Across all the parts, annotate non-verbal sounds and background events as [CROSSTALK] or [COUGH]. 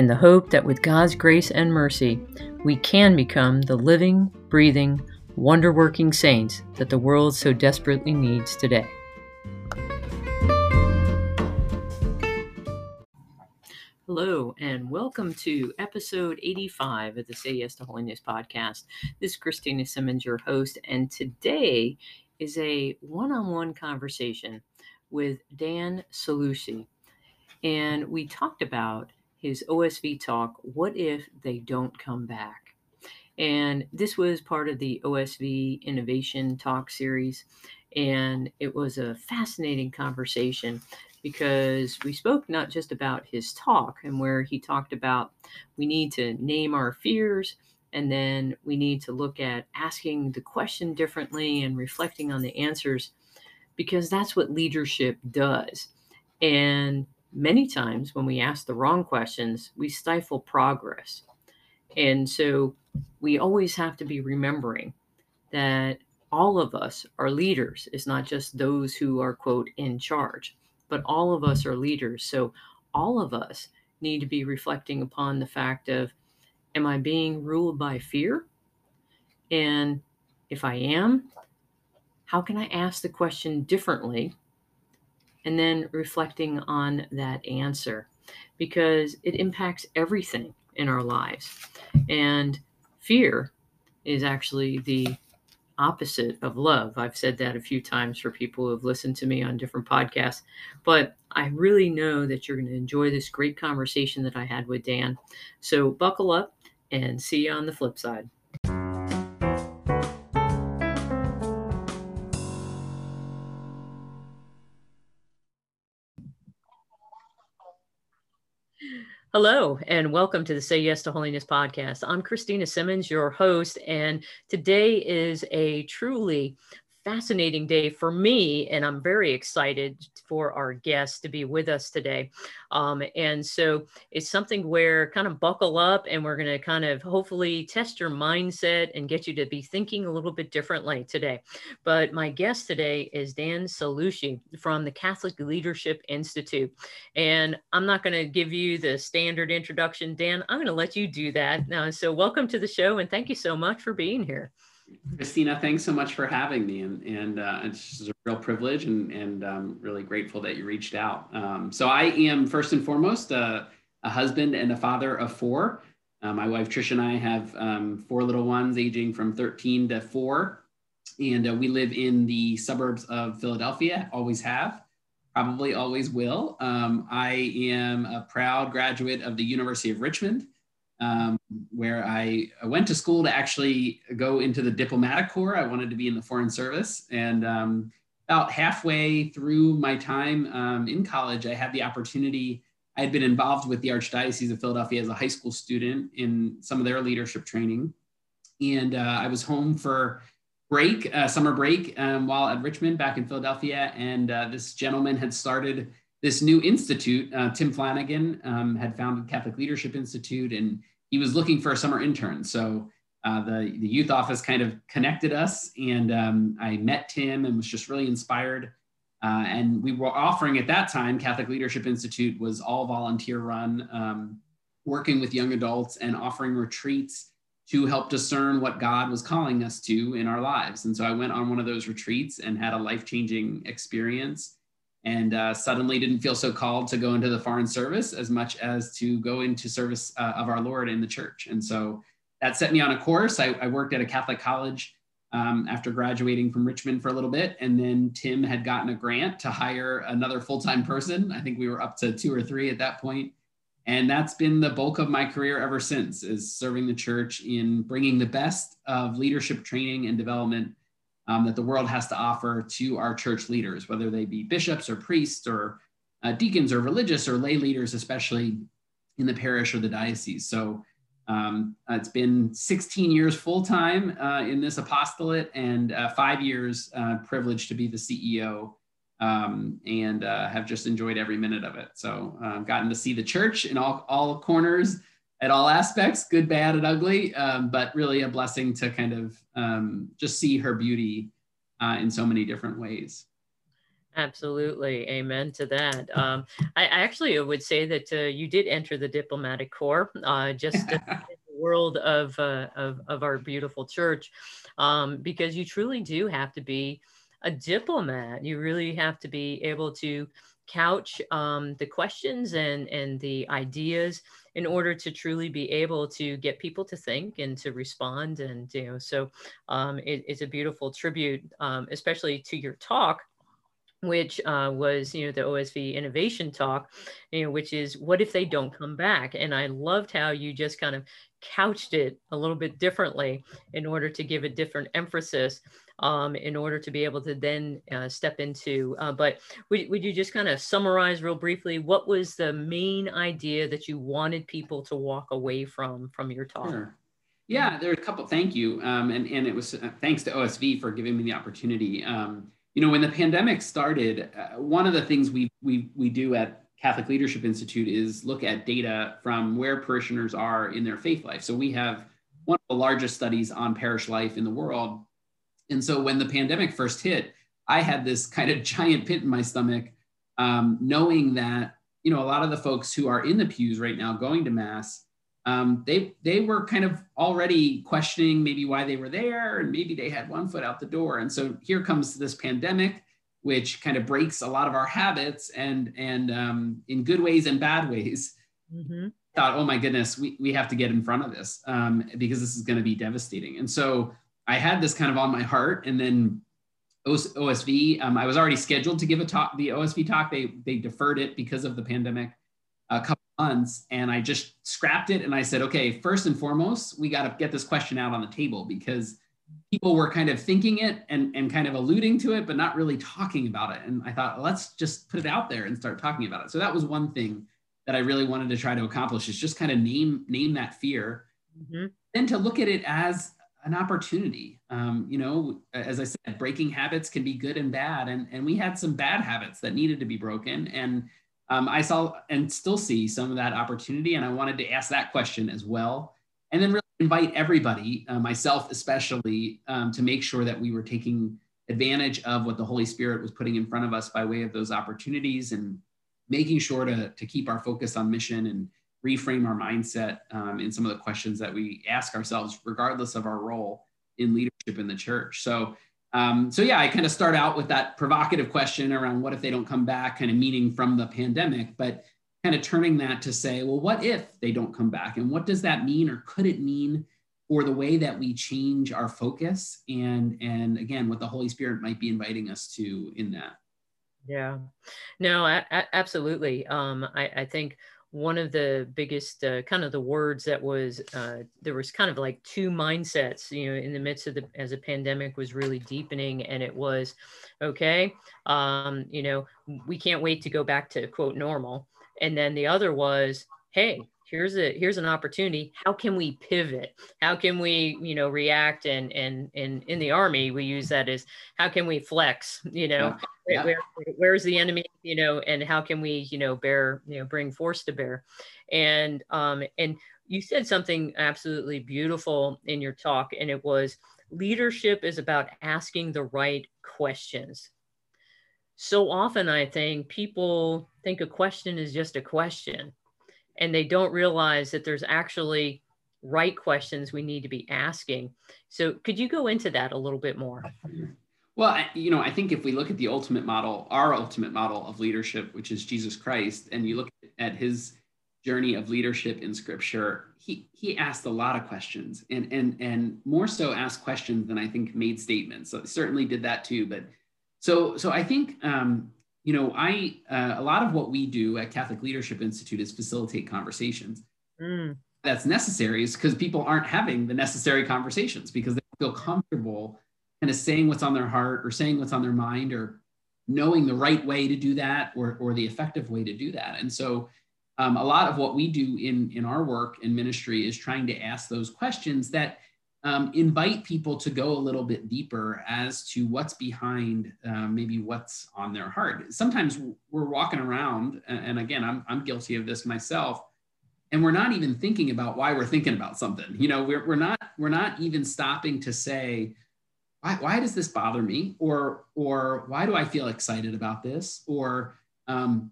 in the hope that with God's grace and mercy, we can become the living, breathing, wonder working saints that the world so desperately needs today. Hello, and welcome to episode 85 of the Say Yes to Holiness podcast. This is Christina Semmens, your host, and today is a one on one conversation with Dan Cellucci. And we talked about his OSV talk, What If They Don't Come Back? And this was part of the OSV Innovation Talk series. And it was a fascinating conversation because we spoke not just about his talk and where he talked about we need to name our fears and then we need to look at asking the question differently and reflecting on the answers because that's what leadership does. And many times when we ask the wrong questions, we stifle progress. And so we always have to be remembering that all of us are leaders. It's not just those who are, quote, in charge, but all of us are leaders. So all of us need to be reflecting upon the fact of, am I being ruled by fear? And if I am, how can I ask the question differently and then reflecting on that answer because it impacts everything in our lives. And fear is actually the opposite of love. I've said that a few times for people who have listened to me on different podcasts, but I really know that you're going to enjoy this great conversation that I had with Dan. So buckle up and see you on the flip side. Hello, and welcome to the Say Yes to Holiness podcast. I'm Christina Semmens, your host, and today is a truly fascinating day for me, and I'm very excited for our guests to be with us today. Um, and so it's something where kind of buckle up, and we're going to kind of hopefully test your mindset and get you to be thinking a little bit differently today. But my guest today is Dan Cellucci from the Catholic Leadership Institute. And I'm not going to give you the standard introduction, Dan. I'm going to let you do that. Now, so welcome to the show, and thank you so much for being here. Christina, thanks so much for having me, and, and uh, it's just a real privilege, and and um, really grateful that you reached out. Um, so I am first and foremost uh, a husband and a father of four. Uh, my wife Trish and I have um, four little ones, aging from 13 to four, and uh, we live in the suburbs of Philadelphia. Always have, probably always will. Um, I am a proud graduate of the University of Richmond um, where I, went to school to actually go into the diplomatic corps. I wanted to be in the foreign service. And um, about halfway through my time um, in college, I had the opportunity. I had been involved with the Archdiocese of Philadelphia as a high school student in some of their leadership training. And uh, I was home for break, uh, summer break, um, while at Richmond back in Philadelphia. And uh, this gentleman had started this new institute. Uh, Tim Flanagan um, had founded Catholic Leadership Institute, and he was looking for a summer intern. So uh, the, the youth office kind of connected us, and um, I met Tim and was just really inspired. Uh, and we were offering at that time, Catholic Leadership Institute was all volunteer run, um, working with young adults and offering retreats to help discern what God was calling us to in our lives. And so I went on one of those retreats and had a life changing experience and uh, suddenly didn't feel so called to go into the foreign service as much as to go into service uh, of our Lord in the church. And so that set me on a course. I, I worked at a Catholic college um, after graduating from Richmond for a little bit. And then Tim had gotten a grant to hire another full time person. I think we were up to two or three at that point. And that's been the bulk of my career ever since is serving the church in bringing the best of leadership training and development um, that the world has to offer to our church leaders, whether they be bishops or priests or uh, deacons or religious or lay leaders, especially in the parish or the diocese. So Um, it's been 16 years full time uh, in this apostolate and uh, five years uh, privileged to be the CEO um, and uh, have just enjoyed every minute of it. So I've uh, gotten to see the church in all, all corners at all aspects, good, bad, and ugly, um, but really a blessing to kind of um, just see her beauty uh, in so many different ways. Absolutely. Amen to that. Um, I, I, actually would say that uh, you did enter the diplomatic corps, uh, just [LAUGHS] in the world of, uh, of, of, our beautiful church, um, because you truly do have to be a diplomat. You really have to be able to couch um, the questions and, and the ideas in order to truly be able to get people to think and to respond. And, you know, so um, it, it's a beautiful tribute, um, especially to your talk which uh, was you know the OSV innovation talk, you know, which is what if they don't come back? And I loved how you just kind of couched it a little bit differently in order to give a different emphasis, um, in order to be able to then uh, step into. Uh, but would, would you just kind of summarize real briefly what was the main idea that you wanted people to walk away from from your talk? Sure. Yeah, there are a couple. Thank you, um, and and it was uh, thanks to OSV for giving me the opportunity. Um, you know, when the pandemic started, uh, one of the things we we we do at Catholic Leadership Institute is look at data from where parishioners are in their faith life. So we have one of the largest studies on parish life in the world. And so when the pandemic first hit, I had this kind of [LAUGHS] giant pit in my stomach, um, knowing that you know a lot of the folks who are in the pews right now going to mass um, they they were kind of already questioning maybe why they were there and maybe they had one foot out the door and so here comes this pandemic which kind of breaks a lot of our habits and and um, in good ways and bad ways. Mm-hmm. thought oh my goodness we, we have to get in front of this um, because this is going to be devastating. And so i had this kind of on my heart and then osv um, i was already scheduled to give a talk the osv talk. They they deferred it because of the pandemic a couple months and I just scrapped it and I said, okay, first and foremost, we got to get this question out on the table because people were kind of thinking it and, and kind of alluding to it, but not really talking about it. And I thought, let's just put it out there and start talking about it. So that was one thing that I really wanted to try to accomplish is just kind of name name that fear, mm-hmm. then to look at it as an opportunity. Um, you know, as I said, breaking habits can be good and bad, and and we had some bad habits that needed to be broken, and um, I saw and still see some of that opportunity. And I wanted to ask that question as well. And then really invite everybody, uh, myself especially, um, to make sure that we were taking advantage of what the Holy Spirit was putting in front of us by way of those opportunities and making sure to, to keep our focus on mission and reframe our mindset um, in some of the questions that we ask ourselves, regardless of our role in leadership in the church. So um, so yeah, I kind of start out with that provocative question around what if they don't come back, kind of meaning from the pandemic, but kind of turning that to say, well, what if they don't come back, and what does that mean, or could it mean for the way that we change our focus, and and again, what the Holy Spirit might be inviting us to in that. Yeah, no, I, I, absolutely. Um, I, I think one of the biggest uh, kind of the words that was uh, there was kind of like two mindsets you know in the midst of the as a pandemic was really deepening and it was okay um, you know we can't wait to go back to quote normal and then the other was hey here's a here's an opportunity. How can we pivot? How can we you know react? And and and in the army we use that as how can we flex? You know yeah. where, where's the enemy? You know and how can we you know bear you know bring force to bear? And um and you said something absolutely beautiful in your talk and it was leadership is about asking the right questions so often i think people think a question is just a question and they don't realize that there's actually right questions we need to be asking. So, could you go into that a little bit more? Well, you know, I think if we look at the ultimate model, our ultimate model of leadership, which is Jesus Christ, and you look at his journey of leadership in scripture, he he asked a lot of questions and and and more so asked questions than I think made statements. So certainly did that too. But so so I think um, you know, I uh, a lot of what we do at Catholic Leadership Institute is facilitate conversations. Mm. That's necessary is because people aren't having the necessary conversations because they feel comfortable kind of saying what's on their heart or saying what's on their mind or knowing the right way to do that or, or the effective way to do that. And so um, a lot of what we do in in our work in ministry is trying to ask those questions that um, invite people to go a little bit deeper as to what's behind uh, maybe what's on their heart. Sometimes we're walking around, and again, I'm, I'm guilty of this myself, and we're not even thinking about why we're thinking about something. You know, we're, we're not we're not even stopping to say, why, why does this bother me, or or why do I feel excited about this, or um,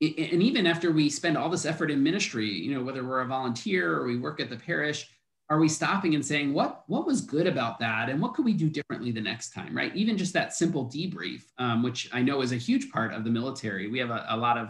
and even after we spend all this effort in ministry, you know, whether we're a volunteer or we work at the parish are we stopping and saying what what was good about that? And what could we do differently the next time right? Even just that simple debrief um, which i know is a huge part of the military. We have a, a lot of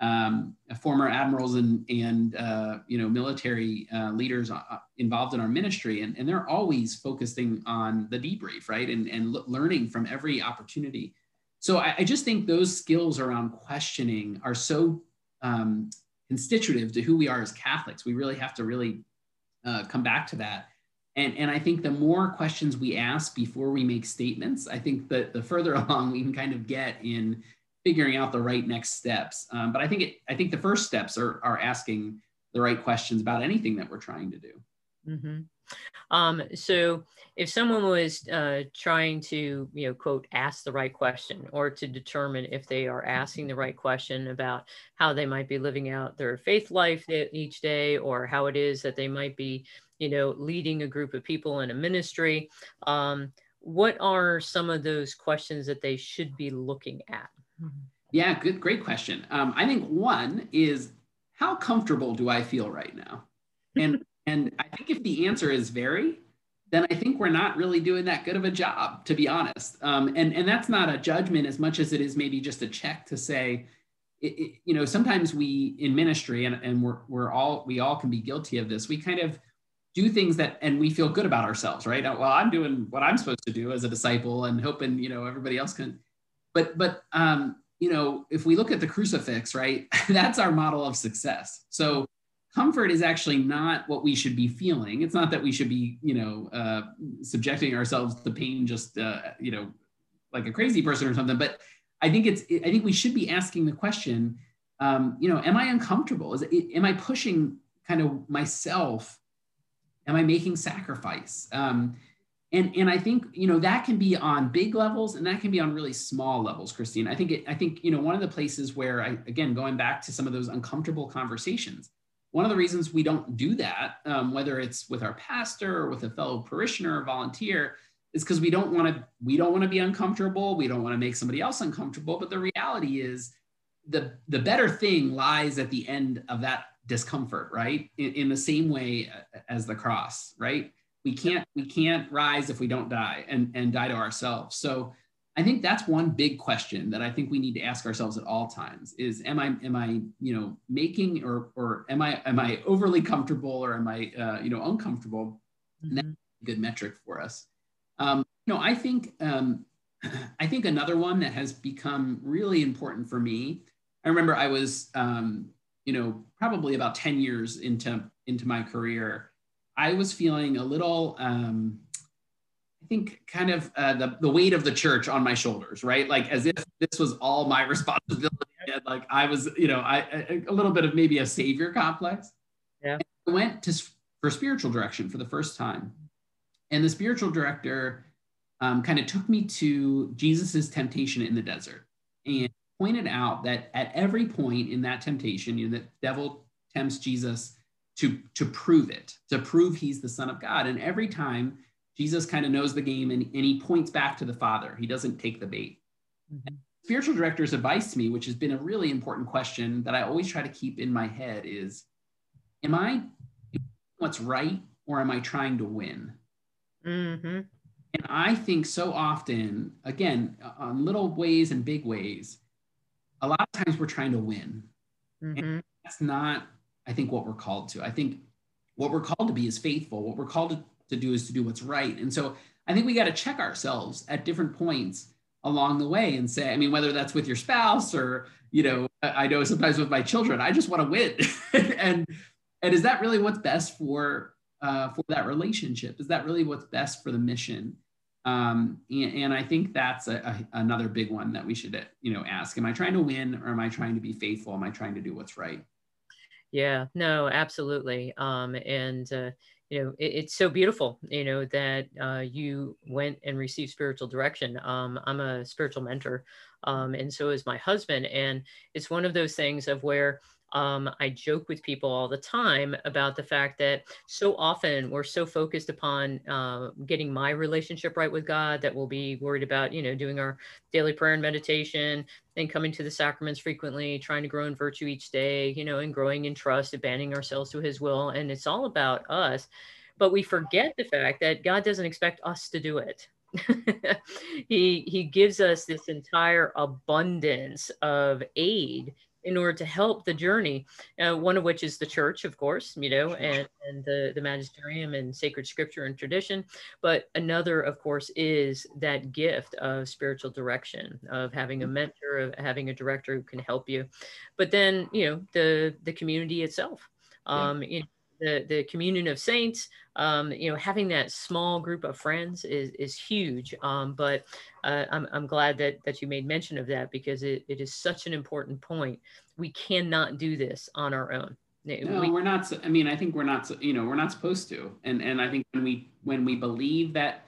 um, former admirals and and uh, you know military uh, leaders uh, involved in our ministry. And, and they're always focusing on the debrief right? And and learning from every opportunity. So I, I, just think those skills around questioning are so um, constitutive to who we are as catholics. We really have to really uh, come back to that. And, and I think the more questions we ask before we make statements, I think that the further [LAUGHS] along we can kind of get in figuring out the right next steps. Um, but I think it, I think the first steps are, are asking the right questions about anything that we're trying to do. Mm-hmm. Um, so if someone was uh, trying to, you know, quote, ask the right question or to determine if they are asking the right question about how they might be living out their faith life each day or how it is that they might be, you know, leading a group of people in a ministry, um, what are some of those questions that they should be looking at? Yeah, good, great question. Um, I think one is how comfortable do I feel right now? And and I think if the answer is very, then I think we're not really doing that good of a job, to be honest. Um, and and that's not a judgment as much as it is maybe just a check to say, it, it, you know, sometimes we in ministry, and, and we're we're all we all can be guilty of this. We kind of do things that and we feel good about ourselves, right? Well, I'm doing what I'm supposed to do as a disciple, and hoping you know everybody else can. But but um, you know, if we look at the crucifix, right, [LAUGHS] that's our model of success. So comfort is actually not what we should be feeling. It's not that we should be, you know, uh, subjecting ourselves to pain just, uh, you know, like a crazy person or something. But I think it's, I think we should be asking the question, um, you know, am I uncomfortable? Is it, am I pushing kind of myself? Am I making sacrifice? Um, and and I think you know that can be on big levels and that can be on really small levels, Christine. I think it, I think you know one of the places where I again going back to some of those uncomfortable conversations one of the reasons we don't do that, um, whether it's with our pastor or with a fellow parishioner or volunteer, is because we don't want to we don't want to be uncomfortable. We don't want to make somebody else uncomfortable. But the reality is, the the better thing lies at the end of that discomfort, right? In, in the same way uh, as the cross, right? We can't we can't rise if we don't die and and die to ourselves. So I think that's one big question that I think we need to ask ourselves at all times is am I am I you know making or or am I am I overly comfortable or am I uh, you know uncomfortable? Mm-hmm. That's a good metric for us. Um, you know, I think um, [CLEARS THROAT] I think another one that has become really important for me. I remember I was um, you know probably about ten years into into my career. I was feeling a little um, I think kind of uh, the, the weight of the church on my shoulders, right? Like as if this was all my [LAUGHS] responsibility. And like I was, you know, I, a, a little bit of maybe a savior complex. Yeah. And I went to for spiritual direction for the first time, and the spiritual director um, kind of took me to Jesus's temptation in the desert and pointed out that at every point in that temptation, you know, the devil tempts Jesus to to prove it, to prove he's the Son of God, and every time Jesus kind of knows the game and, and he points back to the Father. He doesn't take the bait. Mm-hmm. Spiritual director's advice to me, which has been a really important question that I always try to keep in my head, is Am I what's right or am I trying to win? Mm-hmm. And I think so often, again, on little ways and big ways, a lot of times we're trying to win. Mm-hmm. And that's not, I think, what we're called to. I think what we're called to be is faithful. What we're called to to do is to do what's right. And so I think we got to check ourselves at different points along the way and say, I mean, whether that's with your spouse or, you know, I know sometimes with my children, I just want to win. [LAUGHS] and and is that really what's best for uh, for that relationship? Is that really what's best for the mission? Um, and, and, I think that's a, a, another big one that we should, you know, ask: Am I trying to win, or am I trying to be faithful? Am I trying to do what's right? Yeah, no, absolutely. Um, and uh, you know, it, it's so beautiful, you know, that uh, you went and received spiritual direction. Um, I'm a spiritual mentor, um, and so is my husband, and it's one of those things of where um, I joke with people all the time about the fact that so often we're so focused upon uh, getting my relationship right with God that we'll be worried about, you know, doing our daily prayer and meditation and coming to the sacraments frequently, trying to grow in virtue each day, you know, and growing in trust, abandoning ourselves to His will. And it's all about us. But we forget the fact that God doesn't expect us to do it. [LAUGHS] he he gives us this entire abundance of aid in order to help the journey. Uh, one of which is the church, of course, you know, and, and the, the magisterium and sacred scripture and tradition. But another, of course, is that gift of spiritual direction, of having a mentor, of having a director who can help you. But then, you know, the the community itself. Um, you know, the the communion of saints um, you know having that small group of friends is is huge um, but uh, I'm, I'm glad that that you made mention of that because it, it is such an important point we cannot do this on our own no, we, are not. I mean, I think we're not. You know, we're not supposed to. And and I think when we when we believe that,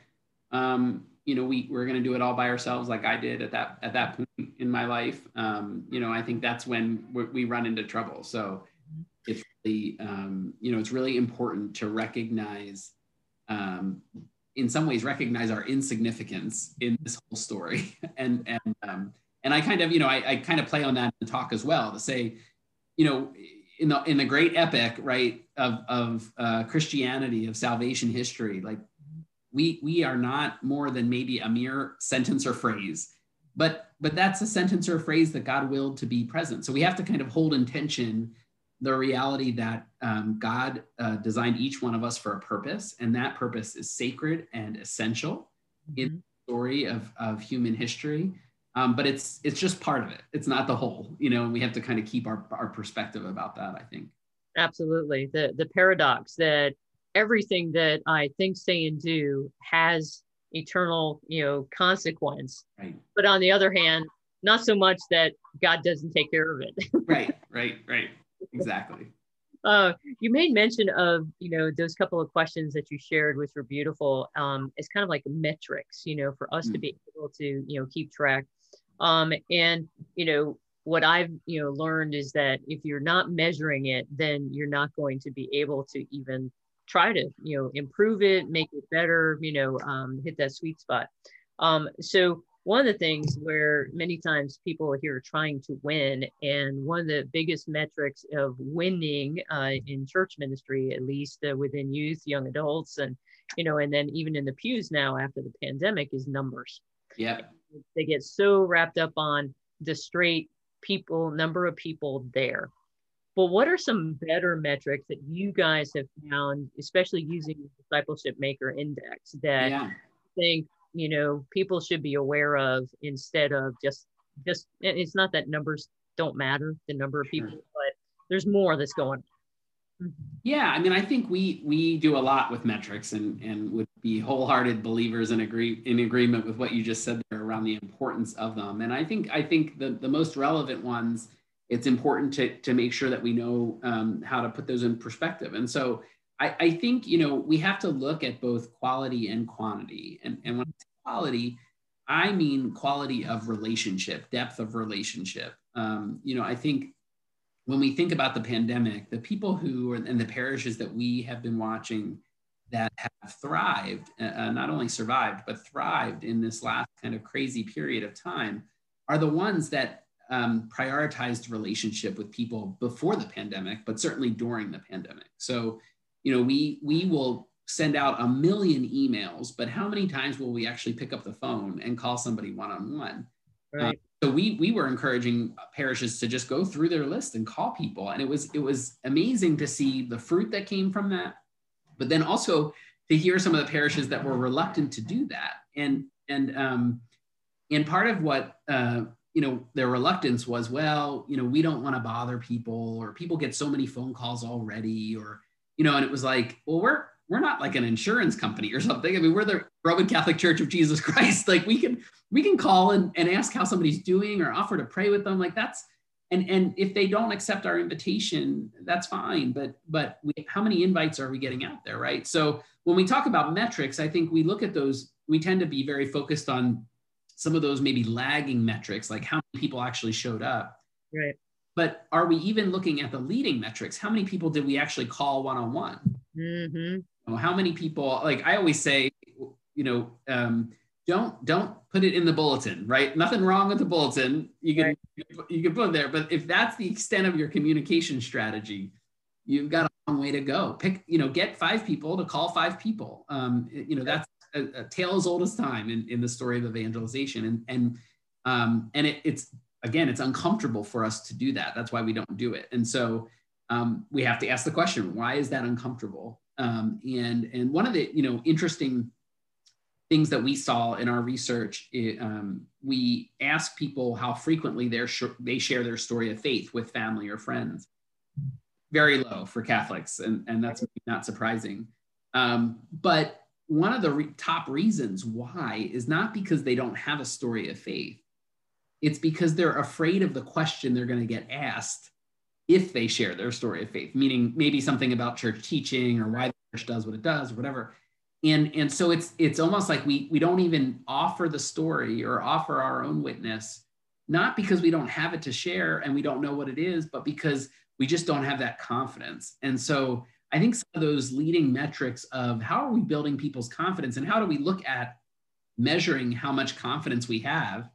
um, you know, we we're going to do it all by ourselves, like I did at that at that point in my life. Um, you know, I think that's when we run into trouble. So it's really, um, you know, it's really important to recognize, um, in some ways, recognize our insignificance in this whole story. [LAUGHS] and and um, and I kind of, you know, I, I kind of play on that in the talk as well to say, you know, in the in the great epic, right, of of uh, Christianity of salvation history, like we we are not more than maybe a mere sentence or phrase but but that's a sentence or a phrase that god willed to be present so we have to kind of hold in tension the reality that um, God uh, designed each one of us for a purpose, and that purpose is sacred and essential mm-hmm. in the story of, of human history. Um, but it's it's just part of it. It's not the whole, you know. And we have to kind of keep our, our perspective about that. I think. Absolutely, the the paradox that everything that I think, say, and do has eternal, you know, consequence. Right. But on the other hand, not so much that God doesn't take care of it. [LAUGHS] right, right, right exactly. Uh, you made mention of you know those couple of questions that you shared, which were beautiful. Um, it's kind of like metrics, you know, for us mm. to be able to you know keep track. Um, and you know what I've you know learned is that if you're not measuring it, then you're not going to be able to even try to you know improve it, make it better, you know, um, hit that sweet spot. Um, so one of the things where many times people here are trying to win, and one of the biggest metrics of winning uh, in church ministry, at least uh, within youth, young adults, and you know, and then even in the pews now after the pandemic, is numbers. Yeah, they get so wrapped up on the straight people number of people there. But what are some better metrics that you guys have found, especially using the discipleship maker index, that yeah. think you know people should be aware of instead of just just it's not that numbers don't matter the number of people but there's more that's going on. Yeah i mean i think we we do a lot with metrics and and would be wholehearted believers and agree in agreement with what you just said there around the importance of them. And i think i think the the most relevant ones it's important to to make sure that we know um, how to put those in perspective. And so I, I, think you know we have to look at both quality and quantity. And, and when I say quality, I mean quality of relationship, depth of relationship. Um, you know, I think when we think about the pandemic, the people who are and the parishes that we have been watching that have thrived, uh, uh not only survived, but thrived in this last kind of crazy period of time are the ones that um, prioritized relationship with people before the pandemic, but certainly during the pandemic. So you know, we we will send out a million emails, but how many times will we actually pick up the phone and call somebody one on one? Right. so we we were encouraging parishes to just go through their list and call people, and it was it was amazing to see the fruit that came from that, but then also to hear some of the parishes that were reluctant to do that, and and um, and part of what uh, you know their reluctance was, well, you know, we don't want to bother people, or people get so many phone calls already, or you know, and it was like, well, we're we're not like an insurance company or something. I mean, we're the Roman Catholic Church of Jesus [LAUGHS] Christ. Like we can we can call and, and ask how somebody's doing or offer to pray with them. Like that's and and if they don't accept our invitation that's fine but but we, how many invites are we getting out there right so when we talk about metrics i think we look at those we tend to be very focused on some of those maybe lagging metrics like how many people actually showed up right but are we even looking at the leading metrics? How many people did we actually call mm-hmm. you know, how many people like i always say you know um, don't don't put it in the bulletin right? Nothing wrong with the bulletin. You can right. you can put it there. But if that's the extent of your communication strategy you've got a long way to go. Pick you know get five people to call five people. Um, you know that's a, a, tale as old as time in, in the story of evangelization. And and um, and it, it's again it's uncomfortable for us to do that that's why we don't do it and so um, we have to ask the question why is that uncomfortable um, and and one of the you know interesting things that we saw in our research, it, um, we ask people how frequently sh- they share their story of faith with family or friends. Very low for Catholics, and, and that's not surprising. Um, but one of the re- top reasons why is not because they don't have a story of faith, it's because they're afraid of the question they're going to get asked if they share their story of faith, meaning maybe something about church teaching or why the church does what it does or whatever. And and so it's it's almost like we we don't even offer the story or offer our own witness not because we don't have it to share and we don't know what it is but because we just don't have that confidence. And so i think some of those leading metrics of how are we building people's confidence and how do we look at measuring how much confidence we have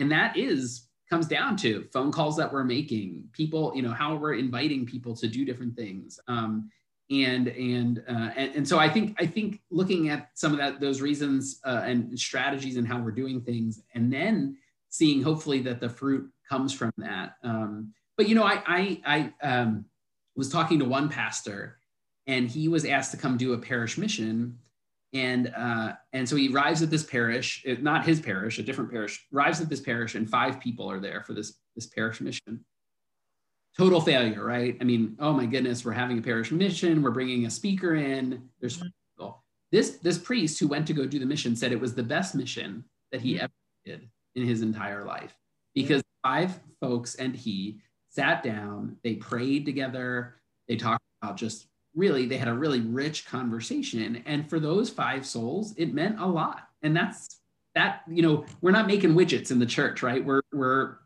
and that is comes down to phone calls that we're making people you know how we're inviting people to do different things um, and and, uh, and and so I think I think looking at some of that those reasons uh, and strategies and how we're doing things, and then seeing hopefully that the fruit comes from that. Um, but you know, I I, I um, was talking to one pastor, and he was asked to come do a parish mission, and uh, and so he arrives at this parish, not his parish, a different parish, arrives at this parish, and five people are there for this this parish mission total failure, right? I mean, oh my goodness, we're having a parish mission, we're bringing a speaker in. There's mm-hmm. this this priest who went to go do the mission said it was the best mission that he mm-hmm. ever did in his entire life because five folks and he sat down, they prayed together, they talked about just really they had a really rich conversation and for those five souls it meant a lot and that's that you know we're not making widgets in the church right we're we're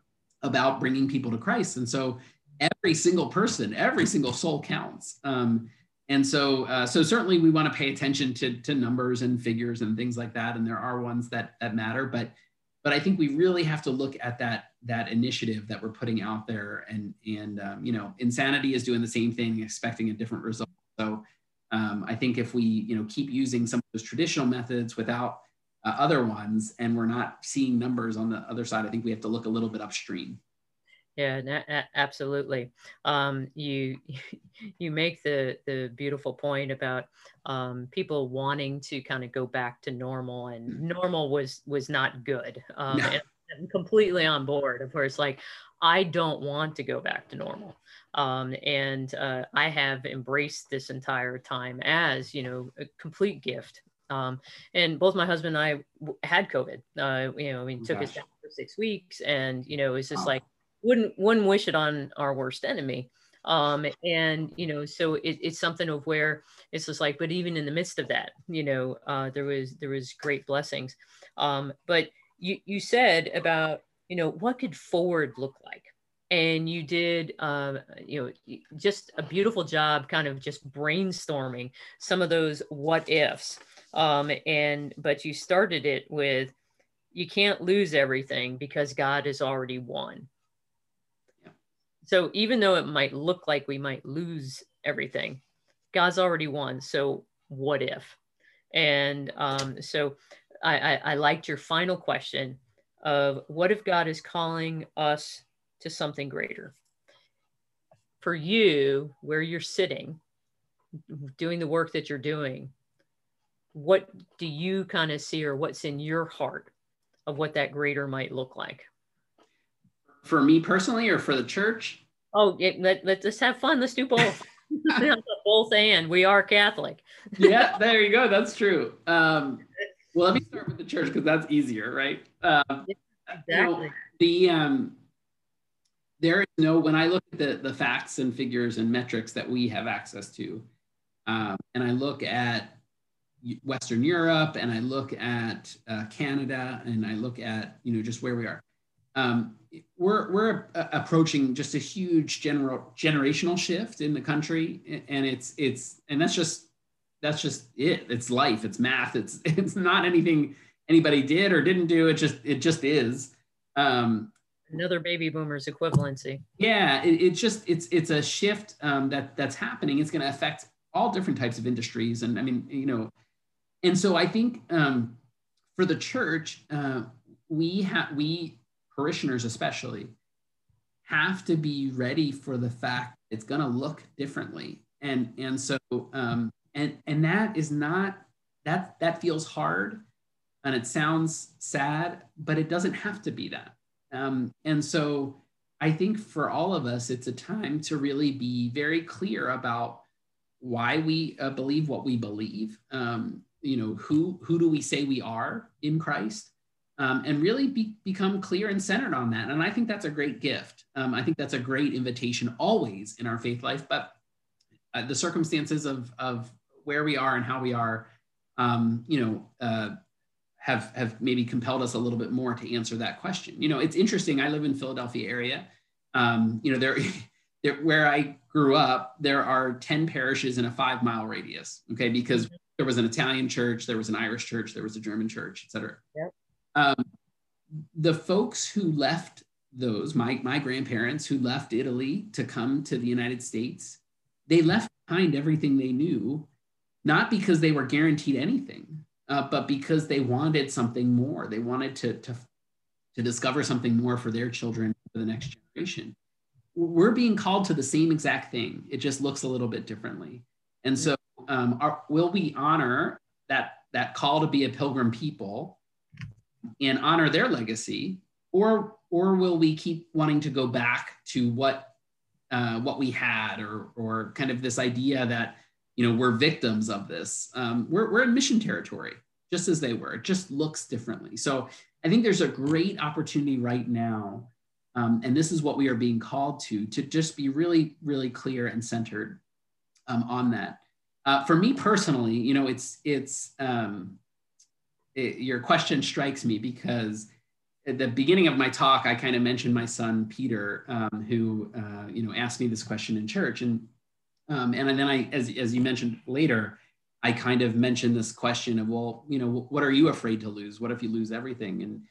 about bringing people to christ and so every single person, every single soul counts. Um, and so, uh, so certainly we want to pay attention to, to numbers and figures and things like that. And there are ones that, that matter, but, but I think we really have to look at that, that initiative that we're putting out there and, and, um, you know, insanity is doing the same thing, expecting a different result. So um, I think if we, you know, keep using some of those traditional methods without uh, other ones, and we're not seeing numbers on the other side, I think we have to look a little bit upstream. Yeah, absolutely. Um, you [LAUGHS] you make the the beautiful point about um, people wanting to kind of go back to normal, and mm. normal was was not good. Um, no. I'm completely on board. Of course, like I don't want to go back to normal, um, and uh, I have embraced this entire time as you know a complete gift. Um, and both my husband and I had COVID. Uh, you know, I mean, oh, took gosh. us down for six weeks, and you know, it's just like wouldn't wouldn't wish it on our worst enemy um and you know so it, it's something of where it's just like but even in the midst of that you know uh there was there was great blessings um but you you said about you know what could forward look like and you did uh, you know just a beautiful job kind of just brainstorming some of those what ifs um, and but you started it with you can't lose everything because god has already won so even though it might look like we might lose everything, God's already won. So what if? And um, so I, I, I liked your final question of what if God is calling us to something greater? For you, where you're sitting, doing the work that you're doing, what do you kind of see or what's in your heart of what that greater might look like? for me personally or for the church? Oh, it, let, let's just have fun. Let's do both. [LAUGHS] [LAUGHS] both and we are Catholic. yeah, there you go. That's true. Um, well, let me start with the church because that's easier, right? Um, exactly. You know, the um, there is no when I look at the the facts and figures and metrics that we have access to, um, and I look at Western Europe and I look at uh, Canada and I look at you know just where we are. Um, we're we're approaching just a huge general generational shift in the country, and it's it's and that's just that's just it. It's life. It's math. It's [LAUGHS] it's not anything anybody did or didn't do. It just it just is. Um, Another baby boomers equivalency. Yeah, it, it's just it's it's a shift um, that that's happening. It's going to affect all different types of industries, and I mean you know, and so I think um, for the church, uh, we have we parishioners especially have to be ready for the fact it's going to look differently and and so um and and that is not that that feels hard and it sounds sad but it doesn't have to be that um and so i think for all of us it's a time to really be very clear about why we uh, believe what we believe um you know who who do we say we are in christ um, and really be, become clear and centered on that. And I think that's a great gift. Um, I think that's a great invitation always in our faith life. But uh, the circumstances of, of where we are and how we are, um, you know, uh, have have maybe compelled us a little bit more to answer that question. You know, it's interesting. I live in Philadelphia area. Um, you know, there, [LAUGHS] there where I grew up, there are ten parishes in a five mile radius. Okay, because there was an Italian church, there was an Irish church, there was a German church, et cetera. Yep. Um, the folks who left those, my, my grandparents who left Italy to come to the United States, they left behind everything they knew, not because they were guaranteed anything, uh, but because they wanted something more. They wanted to, to, to discover something more for their children, for the next generation. We're being called to the same exact thing. It just looks a little bit differently. And so, um, our, will we honor that, that call to be a pilgrim people and honor their legacy, or or will we keep wanting to go back to what uh, what we had, or or kind of this idea that you know we're victims of this? Um, we're we're in mission territory, just as they were. It just looks differently. So I think there's a great opportunity right now, um, and this is what we are being called to to just be really really clear and centered um, on that. Uh, for me personally, you know, it's it's um, it, your question strikes me because at the beginning of my talk, I kind of mentioned my son Peter, um, who uh, you know asked me this question in church, and um, and then I, as as you mentioned later, I kind of mentioned this question of, well, you know, what are you afraid to lose? What if you lose everything? And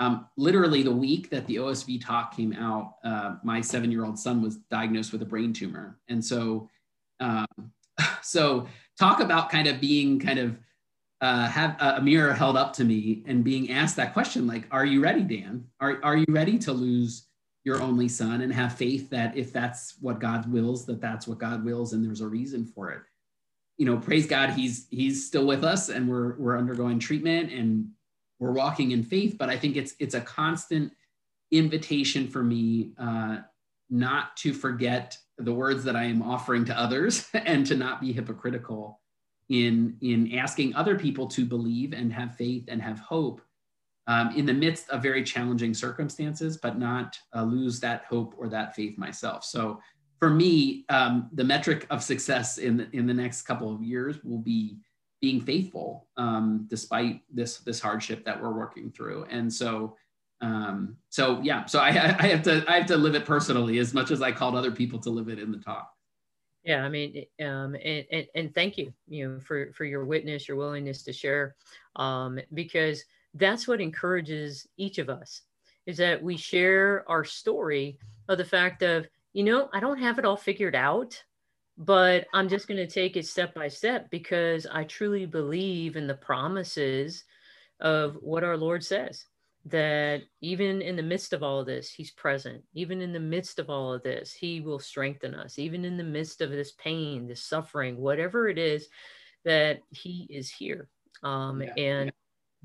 um, literally the week that the OSV talk came out, uh, my seven-year-old son was diagnosed with a brain tumor, and so um, [LAUGHS] so talk about kind of being kind of uh, have a mirror held up to me and being asked that question like are you ready dan are, are you ready to lose your only son and have faith that if that's what god wills that that's what god wills and there's a reason for it. You know praise god he's he's still with us and we're we're undergoing treatment and we're walking in faith but i think it's it's a constant invitation for me uh, not to forget the words that i am offering to others [LAUGHS] and to not be hypocritical in in asking other people to believe and have faith and have hope um, in the midst of very challenging circumstances, but not uh, lose that hope or that faith myself. So for me, um, the metric of success in the, in the next couple of years will be being faithful um, despite this this hardship that we're working through. And so um, so yeah, so I, I have to I have to live it personally as much as I called other people to live it in the talk. Yeah, I mean, um, and, and, and thank you, you know, for for your witness, your willingness to share, um, because that's what encourages each of us, is that we share our story of the fact of, you know, I don't have it all figured out, but I'm just going to take it step by step because I truly believe in the promises of what our Lord says that even in the midst of all of this, he's present. Even in the midst of all of this, he will strengthen us. Even in the midst of this pain, this suffering, whatever it is, that he is here. Um, yeah, and.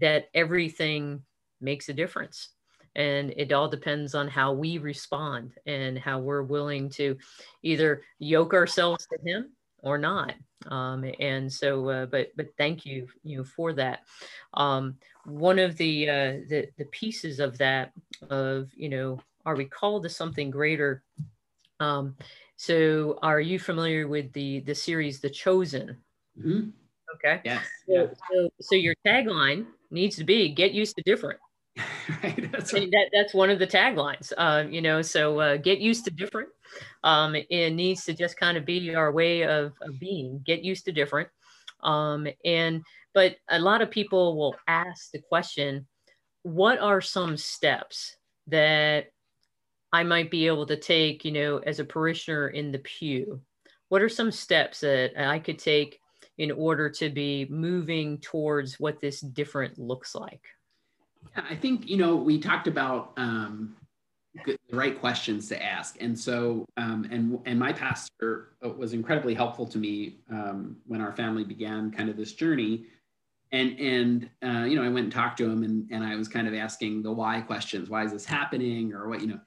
That everything makes a difference. And it all depends on how we respond and how we're willing to either yoke ourselves to him or not. Um, and so, uh, but but thank you, you know, for that. Um, one of the, uh, the the pieces of that of you know are we called to something greater? Um, so, are you familiar with the the series The Chosen? Mm-hmm. Okay. Yes. So, yeah. so, so your tagline needs to be "Get used to different." [LAUGHS] right. That's right. That, that's one of the taglines. Uh, you know, so uh, get used to different. Um, it needs to just kind of be our way of, of being. Get used to different. Um, and but a lot of people will ask the question, what are some steps that I might be able to take, you know, as a parishioner in the pew? What are some steps that I could take in order to be moving towards what this different looks like? Yeah, I think, you know, we talked about um, the right questions to ask. And so, um, and, and my pastor was incredibly helpful to me um, when our family began kind of this journey. And, and uh, you know, I went and talked to him and, and I was kind of asking the why questions. Why is this happening? Or what, you know,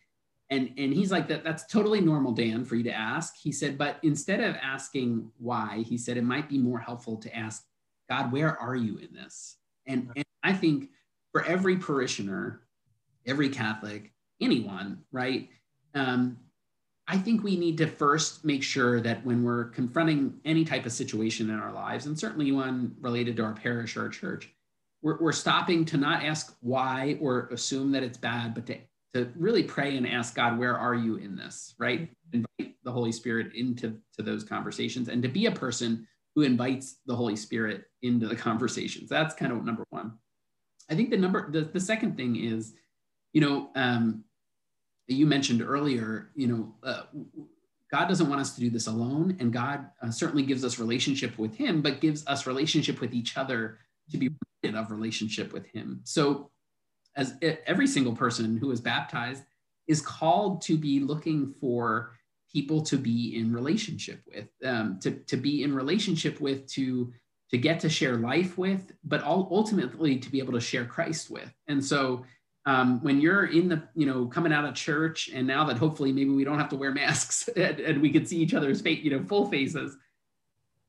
and, and he's like, that, that's totally normal, Dan, for you to ask. He said, but instead of asking why, he said, it might be more helpful to ask, God, where are you in this? And, and I think for every parishioner, every Catholic, anyone, right? Um, I think we need to first make sure that when we're confronting any type of situation in our lives, and certainly one related to our parish or our church, we're, we're stopping to not ask why or assume that it's bad, but to to really pray and ask God, where are you in this, right? Invite the Holy Spirit into to those conversations and to be a person who invites the Holy Spirit into the [LAUGHS] conversations. That's kind of number one. I think the number, the, the second thing is, you know, um, you mentioned earlier, you know, uh, God doesn't want us to do this alone, and God uh, certainly gives us relationship with Him, but gives us relationship with each other to be of relationship with Him. So as every single person who is baptized is called to be looking for people to be in relationship with, um, to, to be in relationship with, to, to get to share life with, but all, ultimately to be able to share Christ with. And so um, when you're in the, you know, coming out of church and now that hopefully maybe we don't have to wear masks [LAUGHS] and, and we can see each other's face, you know, full faces,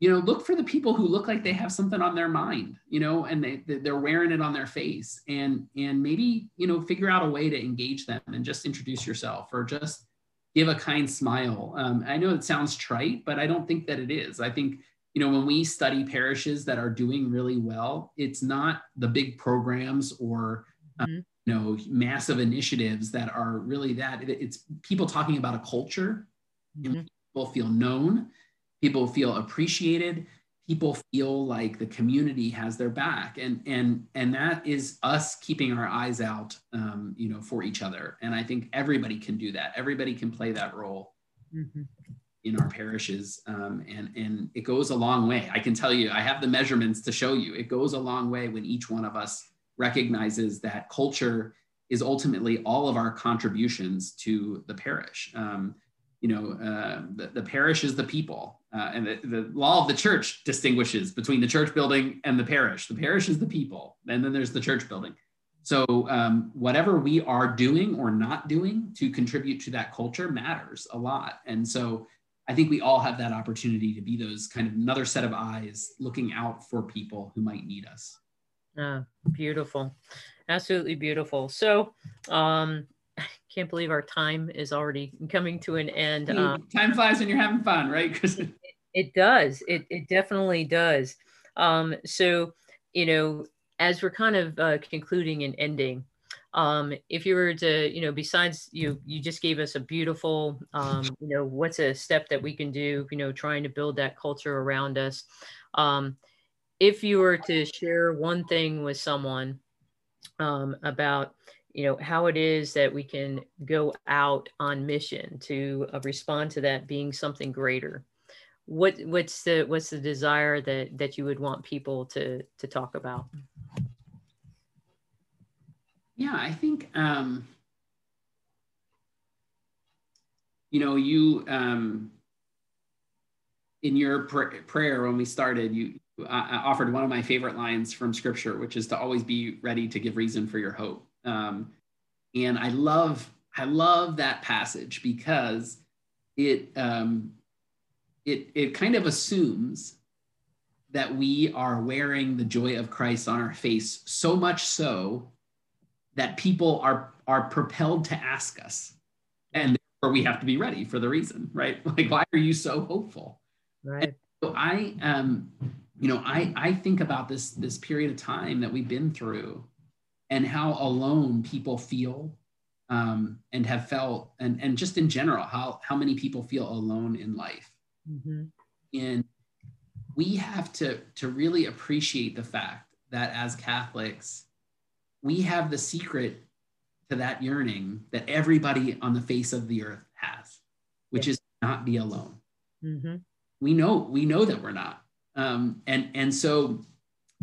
you know look for the people who look like they have something on their mind you know and they they're wearing it on their face and and maybe you know figure out a way to engage them and just introduce yourself or just give a kind smile. Um, i know it sounds trite but i don't think that it is. I think you know when we study parishes that are doing really well it's not the big programs or um, mm-hmm. you know massive initiatives that are really that. It's people talking about a culture. Mm-hmm. and people feel known people feel appreciated. People feel like the community has their back. And and and that is us keeping our eyes out um, you know for each other. And i think everybody can do that. Everybody can play that role mm-hmm. in our parishes um, and and it goes a long way. I can tell you i have the measurements to show you. It goes a long way when each one of us recognizes that culture is ultimately all of our contributions to the parish. Um, you know, uh, the, the, parish is the people. Uh, and the, the, law of the church distinguishes between the church building and the parish. The parish is the people, and then there's the church building. So, um, whatever we are doing or not doing to contribute to that culture matters a lot. And so, I think we all have that opportunity to be those kind of another set of eyes looking out for people who might need us. Ah, beautiful. Absolutely beautiful. So, um, I can't believe our time is already coming to an end. Um, time flies when you're having fun, right? it, it does. It, it definitely does. Um, so, you know, as we're kind of uh, concluding and ending, um, if you were to, you know, besides you, you just gave us a beautiful, um, you know, what's a step that we can do, you know, trying to build that culture around us. Um, if you were to share one thing with someone um, about, you know how it is that we can go out on mission to uh, respond to that being something greater. What what's the what's the desire that that you would want people to to talk about? Yeah i think um you know you um in your pr- prayer when we started you uh, offered one of my favorite lines from scripture which is to always be ready to give reason for your hope um, and I love I love that passage because it um, it it kind of assumes that we are wearing the joy of Christ on our face so much so that people are are propelled to ask us and or we have to be ready for the reason, right? [LAUGHS] Like, why are you so hopeful? Right. And so I, um, you know, I I think about this this period of time that we've been through, and how alone people feel, um, and have felt, and and just in general, how how many people feel alone in life, Mm-hmm. and we have to to really appreciate the fact that as Catholics, we have the secret to that yearning that everybody on the face of the earth has, which is not be alone. Mm-hmm. We know we know that we're not, um, and and so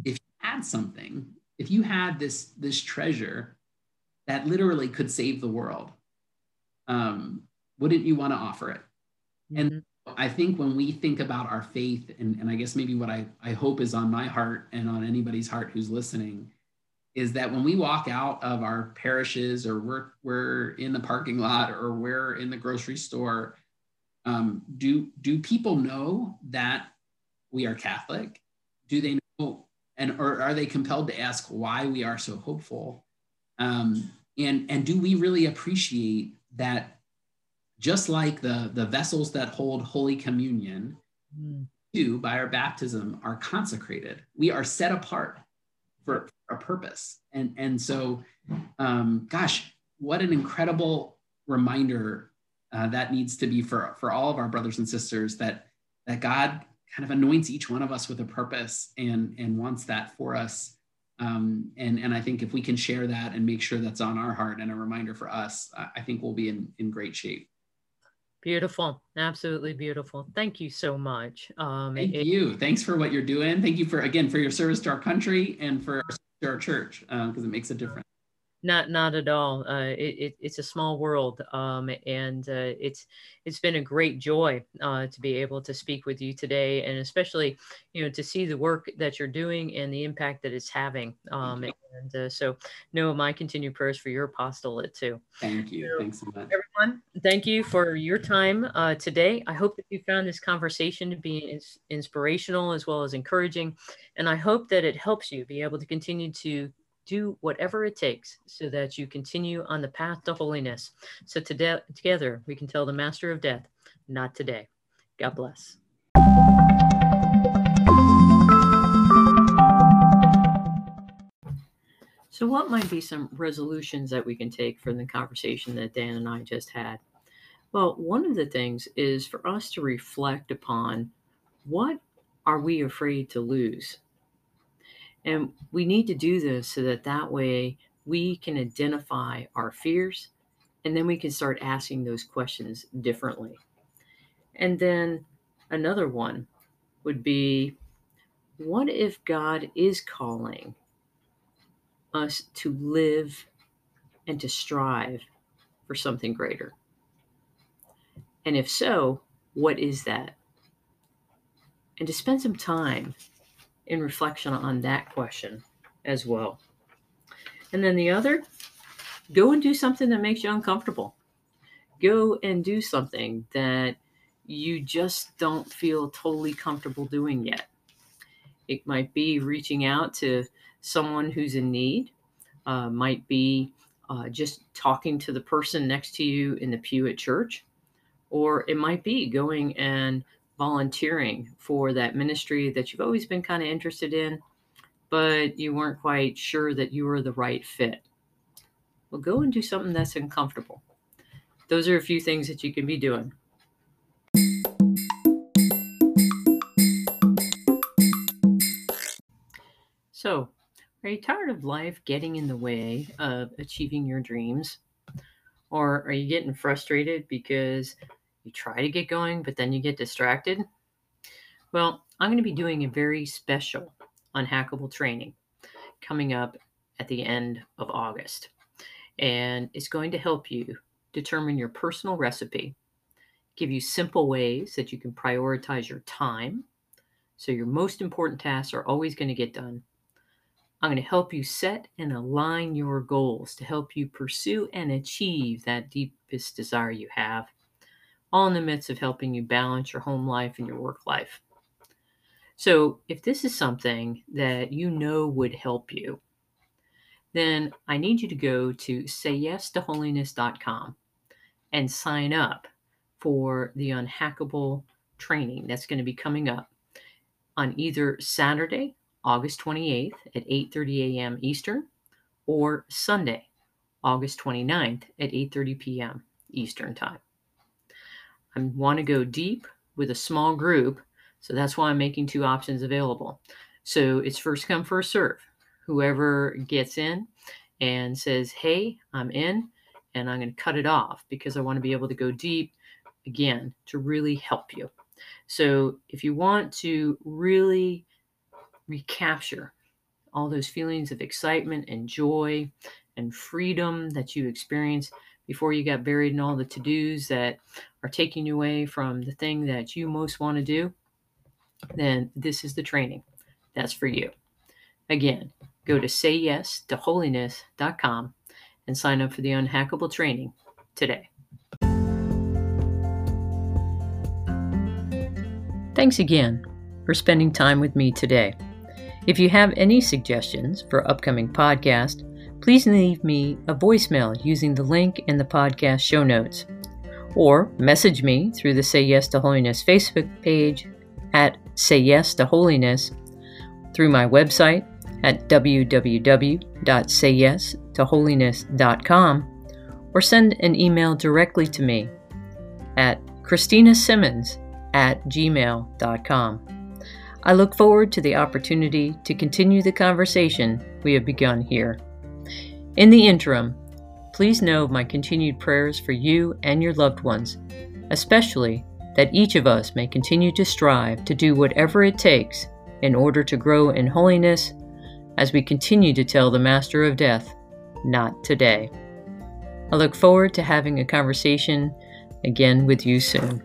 if you had something, if you had this this treasure that literally could save the world, um, wouldn't you want to offer it? And Mhm. I think when we think about our faith, and, and I guess maybe what I, I hope is on my heart and on anybody's heart who's listening, is that when we walk out of our parishes or we're, we're in the parking lot or we're in the grocery store, um, do, do people know that we are Catholic? Do they know, and or are they compelled to ask why we are so hopeful? Um, and, and do we really appreciate that just like the, the vessels that hold Holy Communion, Mm. do by our baptism are consecrated. We are set apart for a purpose. And, and so, um, gosh, what an incredible reminder uh, that needs to be for, for all of our brothers and sisters that, that God kind of anoints each one of us with a purpose and, and wants that for us. Um, and, and I think if we can share that and make sure that's on our heart and a reminder for us, I think we'll be in, in great shape. Beautiful. Absolutely beautiful. Thank you so much. Um, Thank it- you. Thanks for what you're doing. Thank you for again for your service to our country and for to our church because it makes a difference. Not, not at all. Uh, it, it, it's a small world, um, and uh, it's it's been a great joy uh, to be able to speak with you today, and especially, you know, to see the work that you're doing and the impact that it's having. Um, and uh, so, know my continued prayers for your apostolate too. Thank you. Thanks so much. Everyone, thank you for your time uh, today. I hope that you found this conversation to be ins- inspirational as well as encouraging, and I hope that it helps you be able to continue to do whatever it takes so that you continue on the path to holiness. So today, together we can tell the master of death, not today. God bless. So, what might be some resolutions that we can take from the conversation that Dan and I just had? Well, one of the things is for us to reflect upon what are we afraid to lose? And we need to do this so that that way we can identify our fears and then we can start asking those questions differently. And then another one would be what if God is calling us to live and to strive for something greater? And if so, what is that? And to spend some time in reflection on that question as well. And then the other, go and do something that makes you uncomfortable. Go and do something that you just don't feel totally comfortable doing yet. It might be reaching out to someone who's in need, uh, might be uh, just talking to the person next to you in the pew at church, or it might be going and volunteering for that ministry that you've always been kind of interested in, but you weren't quite sure that you were the right fit. Well, go and do something that's uncomfortable. Those are a few things that you can be doing. So, are you tired of life getting in the way of achieving your dreams? Or are you getting frustrated because you try to get going, but then you get distracted? Well, I'm going to be doing a very special unhackable training coming up at the end of August. And it's going to help you determine your personal recipe, give you simple ways that you can prioritize your time so your most important tasks are always going to get done. I'm going to help you set and align your goals to help you pursue and achieve that deepest desire you have, all in the midst of helping you balance your home life and your work life. So, if this is something that you know would help you, then I need you to go to sayyes2holiness.com and sign up for the unhackable training that's going to be coming up on either Saturday, August 28th at 8:30 a.m. Eastern or Sunday, August 29th at 8:30 p.m. Eastern Time. I want to go deep with a small group, so that's why I'm making two options available. So it's first come first serve. Whoever gets in and says, "Hey, I'm in," and I'm going to cut it off because I want to be able to go deep again to really help you. So if you want to really recapture all those feelings of excitement and joy and freedom that you experienced before you got buried in all the to dos that are taking you away from the thing that you most want to do, then this is the training. That's for you. Again, go to sayyes2holiness.com and sign up for the unhackable training today. Thanks again for spending time with me today. If you have any suggestions for upcoming podcast, please leave me a voicemail using the link in the podcast show notes or message me through the Say Yes to Holiness Facebook page at Say Yes to Holiness through my website at www.sayyestoholiness.com or send an email directly to me at Christina Semmens at gmail.com. I look forward to the opportunity to continue the conversation we have begun here. In the interim, please know my continued prayers for you and your loved ones, especially that each of us may continue to strive to do whatever it takes in order to grow in holiness as we continue to tell the Master of Death, not today. I look forward to having a conversation again with you soon.